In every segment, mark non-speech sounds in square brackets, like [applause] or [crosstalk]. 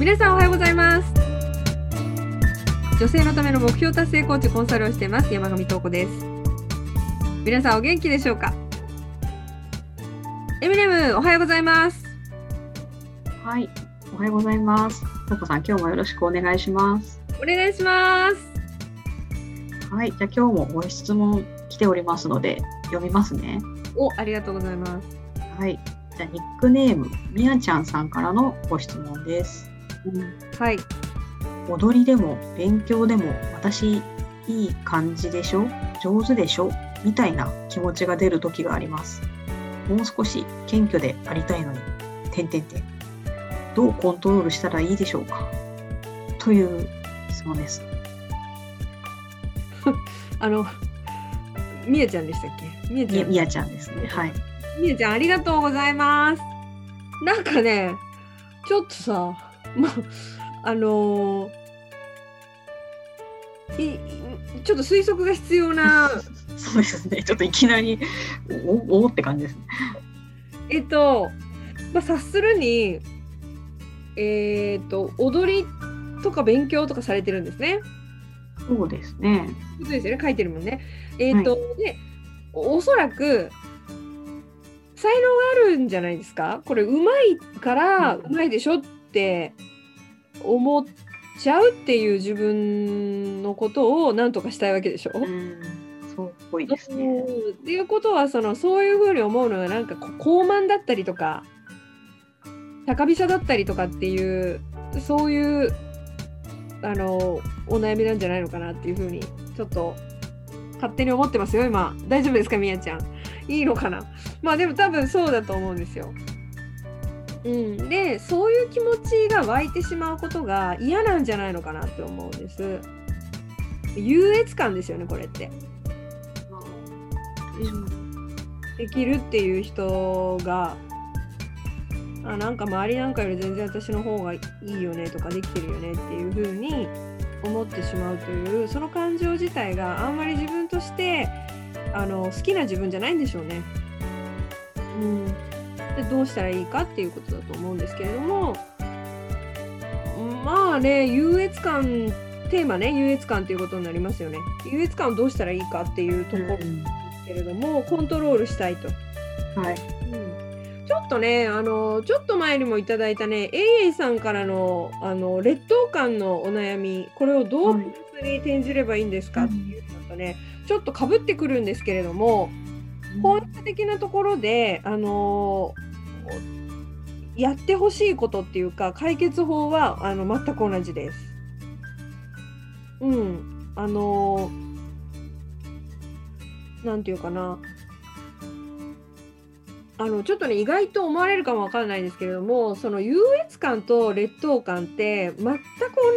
皆さんおはようございます女性のための目標達成コーチコンサルをしています山上東子です皆さんお元気でしょうか？エミネムおはようございますはい、おはようございます。とこさん、今日もよろしくお願いします。お願いしますはい、じゃあ今日もご質問来ておりますので、読みますね。おありがとうございますはい、じゃあニックネーム、みやちゃんさんからのご質問です。はい踊りでも勉強でも私いい感じでしょ？上手でしょ？みたいな気持ちが出る時があります。もう少し謙虚でありたいのに、てんてんてん。どうコントロールしたらいいでしょうか？という質問です。[laughs] あのみやちゃんでしたっけ？みやちゃんみみやちゃんですね。はい。みやちゃんありがとうございますなんかねちょっとさまあのーいいちょっと推測が必要な [laughs] そうですね。ちょっといきなり、おおって感じですね。えっと、まあ、察するに、えっと、踊りとか勉強とかされてるんですね。そうですね。そうですよね、書いてるもんね。えっと、で、おおそらく、才能があるんじゃないですか？これ、うまいから、うんうまいでしょって思っちゃうっていう自分のことを何とかしたいわけでしょ、うん、そうっぽいですね。っていうことはそのそういうふうに思うのがなんか高慢だったりとか高飛車だったりとかっていうそういうあのお悩みなんじゃないのかなっていうふうにちょっと勝手に思ってますよ今。大丈夫ですかみやちゃん？いいのかな？まあでも多分そうだと思うんですよ。うん、でそういう気持ちが湧いてしまうことが嫌なんじゃないのかなって思うんです。優越感ですよねこれって。できるっていう人があなんか周りなんかより全然私の方がいいよねとかできてるよねっていう風に思ってしまうというその感情自体があんまり自分としてあの好きな自分じゃないんでしょうね。うん、でどうしたらいいかっていうことだと思うんですけれどもまあね優越感テーマね優越感っていうことになりますよね。優越感をどうしたらいいかっていうところうんけれどもコントロールしたいと、はい。ちょっとねあのちょっと前にもいただいたねエイエイさんからのあの劣等感のお悩みこれをどうはいプラスに転じればいいんですかっていうのとね、ちょっとかぶってくるんですけれども本質的なところであのやってほしいことっていうか解決法はあの全く同じです。うん、あのなんていうかな。あのちょっとね意外と思われるかもわからないんですけれどもその優越感と劣等感って全く同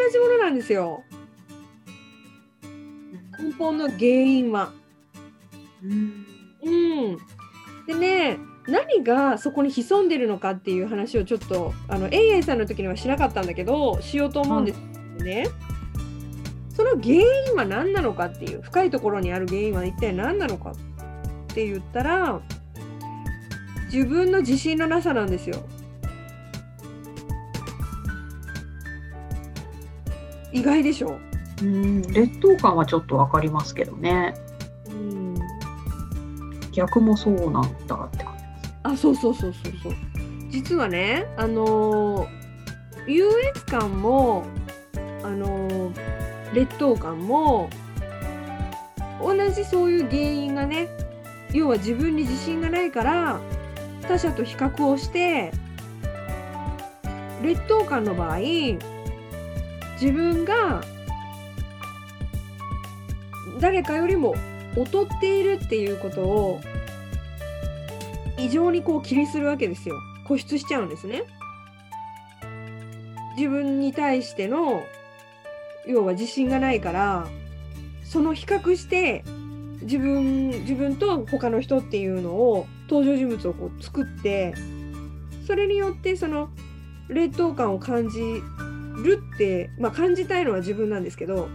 じものなんですよ。根本の原因は。うんうん、でね何がそこに潜んでるのかっていう話をちょっとあのエイエイさんの時にはしなかったんだけどしようと思うんですよね。その原因は何なのかっていう深いところにある原因は一体何なのかって言ったら自分の自信のなさなんですよ。意外でしょ？うん、劣等感はちょっとわかりますけどね。うん逆もそうなんだって感じです。あそうそうそうそうそう実はねあのー優越感もあのー劣等感も同じそういう原因がね要は自分に自信がないから他者と比較をして劣等感の場合自分が誰かよりも劣っているっていうことを異常にこう気にするわけですよ。固執しちゃうんですね。自分に対しての要は自信がないからその比較して自分自分と他の人っていうのを登場人物をこう作ってそれによってその劣等感を感じるって、まあ、感じたいのは自分なんですけど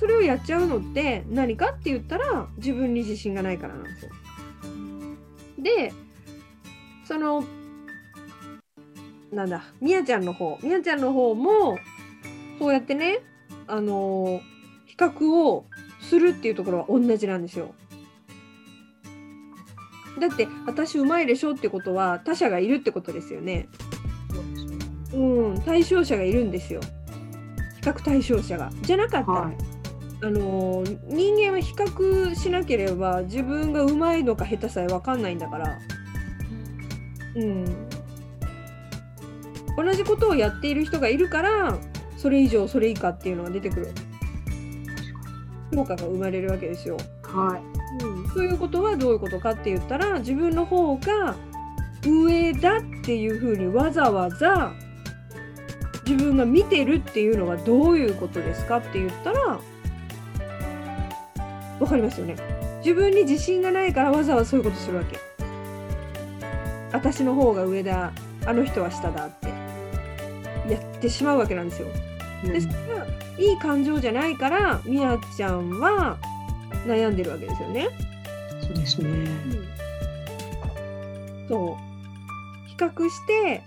それをやっちゃうのって何かって言ったら自分に自信がないからなんですよ。でそのなんだみやちゃんの方みやちゃんの方もそうやってねあの比較をするっていうところは同じなんですよ。だって私うまいでしょってことは他者がいるってことですよね。うですね。うん対象者がいるんですよ。比較対象者が。じゃなかったら、はい。あのー人間は比較しなければ自分がうまいのか下手さえ分かんないんだから。うん、同じことをやっている人がいるからそれ以上それ以下っていうのが出てくる評価が生まれるわけですよ。はい。うん、ということはどういうことかって言ったら自分の方が上だっていうふうにわざわざ自分が見てるっていうのはどういうことですかって言ったらわかりますよね。自分に自信がないからわざわざそういうことするわけ。私の方が上だあの人は下だってやってしまうわけなんですよ。うんでそれがいい感情じゃないからみやちゃんは悩んでるわけですよね。そうですね。そう比較して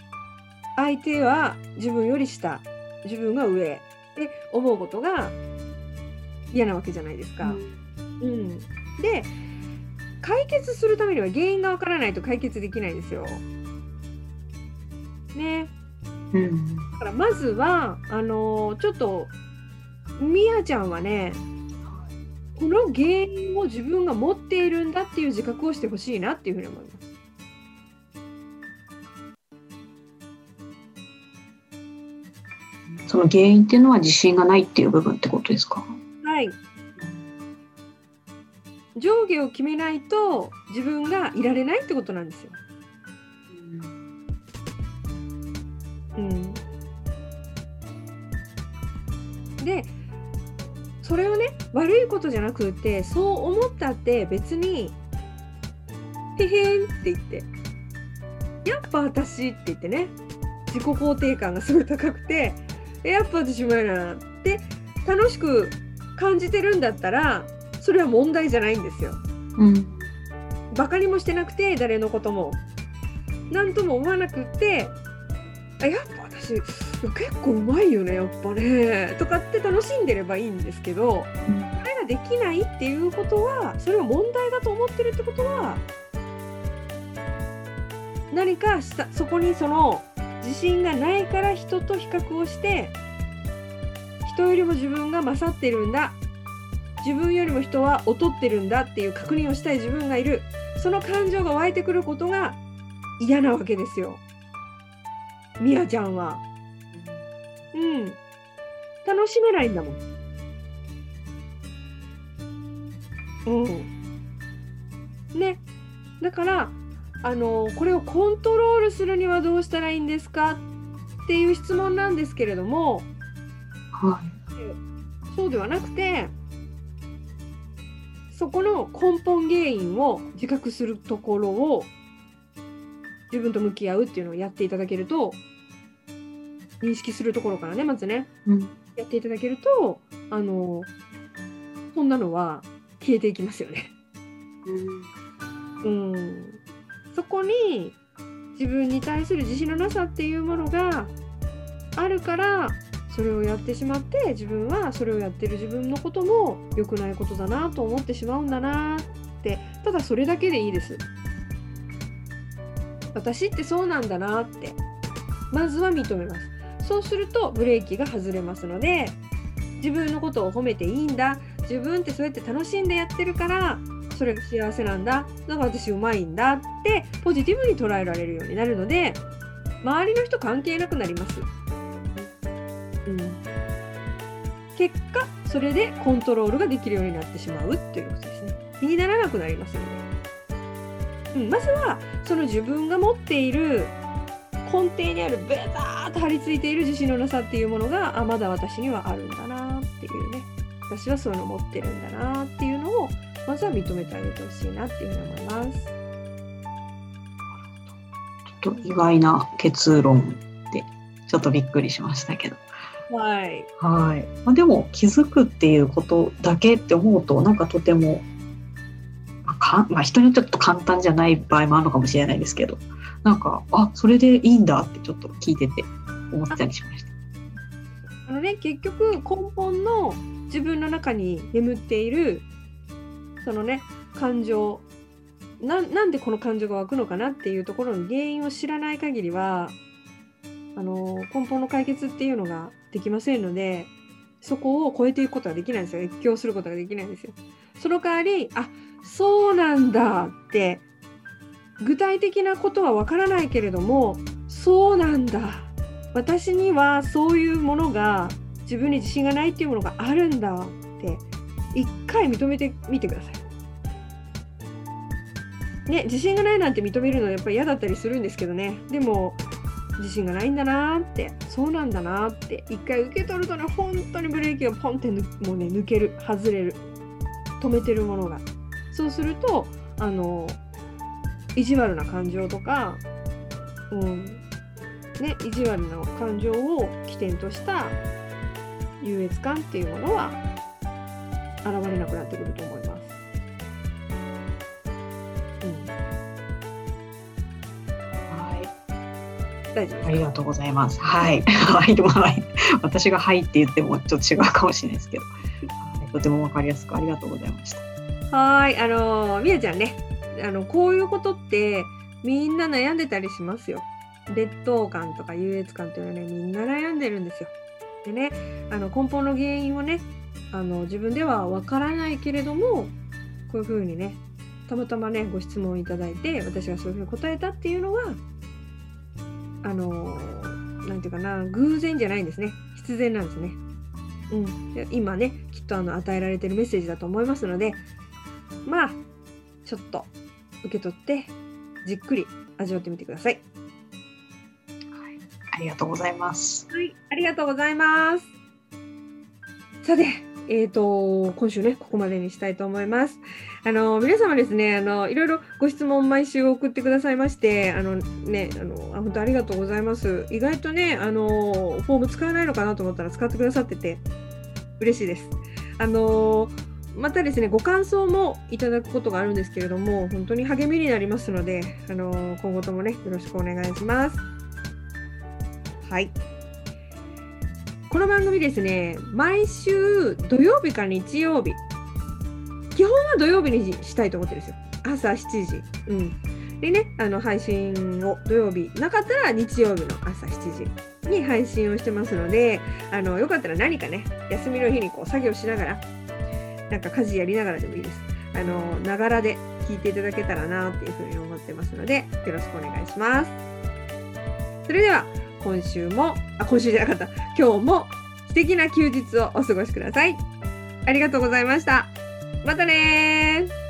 相手は自分より下自分が上って思うことが嫌なわけじゃないですか。うんで解決するためには原因がわからないと解決できないんですよ。ね。うん。だからまずはあのーちょっとみやちゃんはねこの原因を自分が持っているんだっていう自覚をしてほしいなっていうふうに思います。その原因っていうのは自信がないっていう部分ってことですか？はい。上下を決めないと自分がいられないってことなんですよ。うん、でそれをね悪いことじゃなくてそう思ったって別に「へへん」って言って「やっぱ私」って言ってね自己肯定感がすごい高くて「やっぱ私うまいな」って楽しく感じてるんだったらそれは問題じゃないんですよ。うん。バカにもしてなくて誰のことも何とも思わなくってあやっぱ私結構うまいよねやっぱねとかって楽しんでればいいんですけどそれができないっていうことはそれを問題だと思ってるってことは何かしたそこにその自信がないから人と比較をして人よりも自分が勝ってるんだ自分よりも人は劣ってるんだっていう確認をしたい自分がいるその感情が湧いてくることが嫌なわけですよ。みやちゃんは。うん。楽しめないんだもん。うん。ね。だから、あの、これをコントロールするにはどうしたらいいんですかっていう質問なんですけれども、はそうではなくて、そこの根本原因を自覚するところを自分と向き合うっていうのをやっていただけると認識するところからねまずねい。うん。やっていただけるとあのそんなのは消えていきますよね。うん、そこに自分に対する自信のなさっていうものがあるからそれをやってしまって自分はそれをやってる自分のことも良くないことだなと思ってしまうんだなってただそれだけでいいです。私ってそうなんだなってまずは認めます。そうするとブレーキが外れますので自分のことを褒めていいんだ自分ってそうやって楽しんでやってるからそれが幸せなんだだから私うまいんだってポジティブに捉えられるようになるので周りの人関係なくなります。うん、結果それでコントロールができるようになってしまうということですね。気にならなくなりますので、うん、まずはその自分が持っている根底にあるベターっと張り付いている自信のなさっていうものがあまだ私にはあるんだなっていうね私はそういうの持ってるんだなっていうのをまずは認めてあげてほしいなっていうふうに思います。ちょっと意外な結論で、ちょっとびっくりしましたけど。はい、はい。まあ、でも気づくっていうことだけって思うと、なんかとても、まあかまあ、人によってちょっと簡単じゃない場合もあるのかもしれないですけど、なんかあそれでいいんだってちょっと聞いてて思ったりしました。あのね結局根本の自分の中に眠っているそのね感情ななんでこの感情が湧くのかなっていうところの原因を知らない限りはあの根本の解決っていうのができませんのでそこを超えていくことができないんですよ越境することができないんですよ。その代わりあそうなんだって具体的なことはわからないけれどもそうなんだ私にはそういうものが自分に自信がないっていうものがあるんだって一回認めてみてください。ね、自信がないなんて認めるのはやっぱり嫌だったりするんですけどねでも自信がないんだなーってそうなんだなーって一回受け取るとね本当にブレーキがポンってもうね抜ける外れる止めてるものがそうするとあの意地悪な感情とか、うんね、意地悪な感情を起点とした優越感っていうものは現れなくなってくると思います。ありがとうございます。はい。[laughs] はい。私がはいって言ってもちょっと違うかもしれないですけど、はい、とてもわかりやすくありがとうございました。はい、あのみやちゃんね、あのこういうことってみんな悩んでたりしますよ。劣等感とか優越感というのはね、みんな悩んでるんですよ。でね、あの根本の原因をね、あの自分ではわからないけれども、こういうふうにね、たまたまね、ご質問いただいて、私がそういうふうに答えたっていうのは、あの、なんていうかな、偶然じゃないんですね。必然なんですね。うん、で今ね、きっとあの与えられてるメッセージだと思いますので、まあ、ちょっと受け取って、じっくり味わってみてください。ありがとうございます。はい、ありがとうございます。さて、えーと、今週ね、ここまでにしたいと思います。あの、皆様ですね、あの、いろいろご質問毎週送ってくださいまして、あのね、あの、本当ありがとうございます。意外とね、あの、フォーム使わないのかなと思ったら使ってくださってて、嬉しいです。あの、またですね、ご感想もいただくことがあるんですけれども、本当に励みになりますので、あの、今後ともね、よろしくお願いします。はい。この番組ですね、毎週土曜日か日曜日、基本は土曜日にしたいと思ってるんですよ。朝7時。うん。でね、あの配信を土曜日、なかったら日曜日の朝7時に配信をしてますので、あのよかったら何かね、休みの日にこう作業しながら、なんか家事やりながらでもいいです。あの、ながらで聞いていただけたらなっていうふうに思ってますので、よろしくお願いします。それでは、今週も、あ、今週じゃなかった、今日も素敵な休日をお過ごしください。ありがとうございました。またね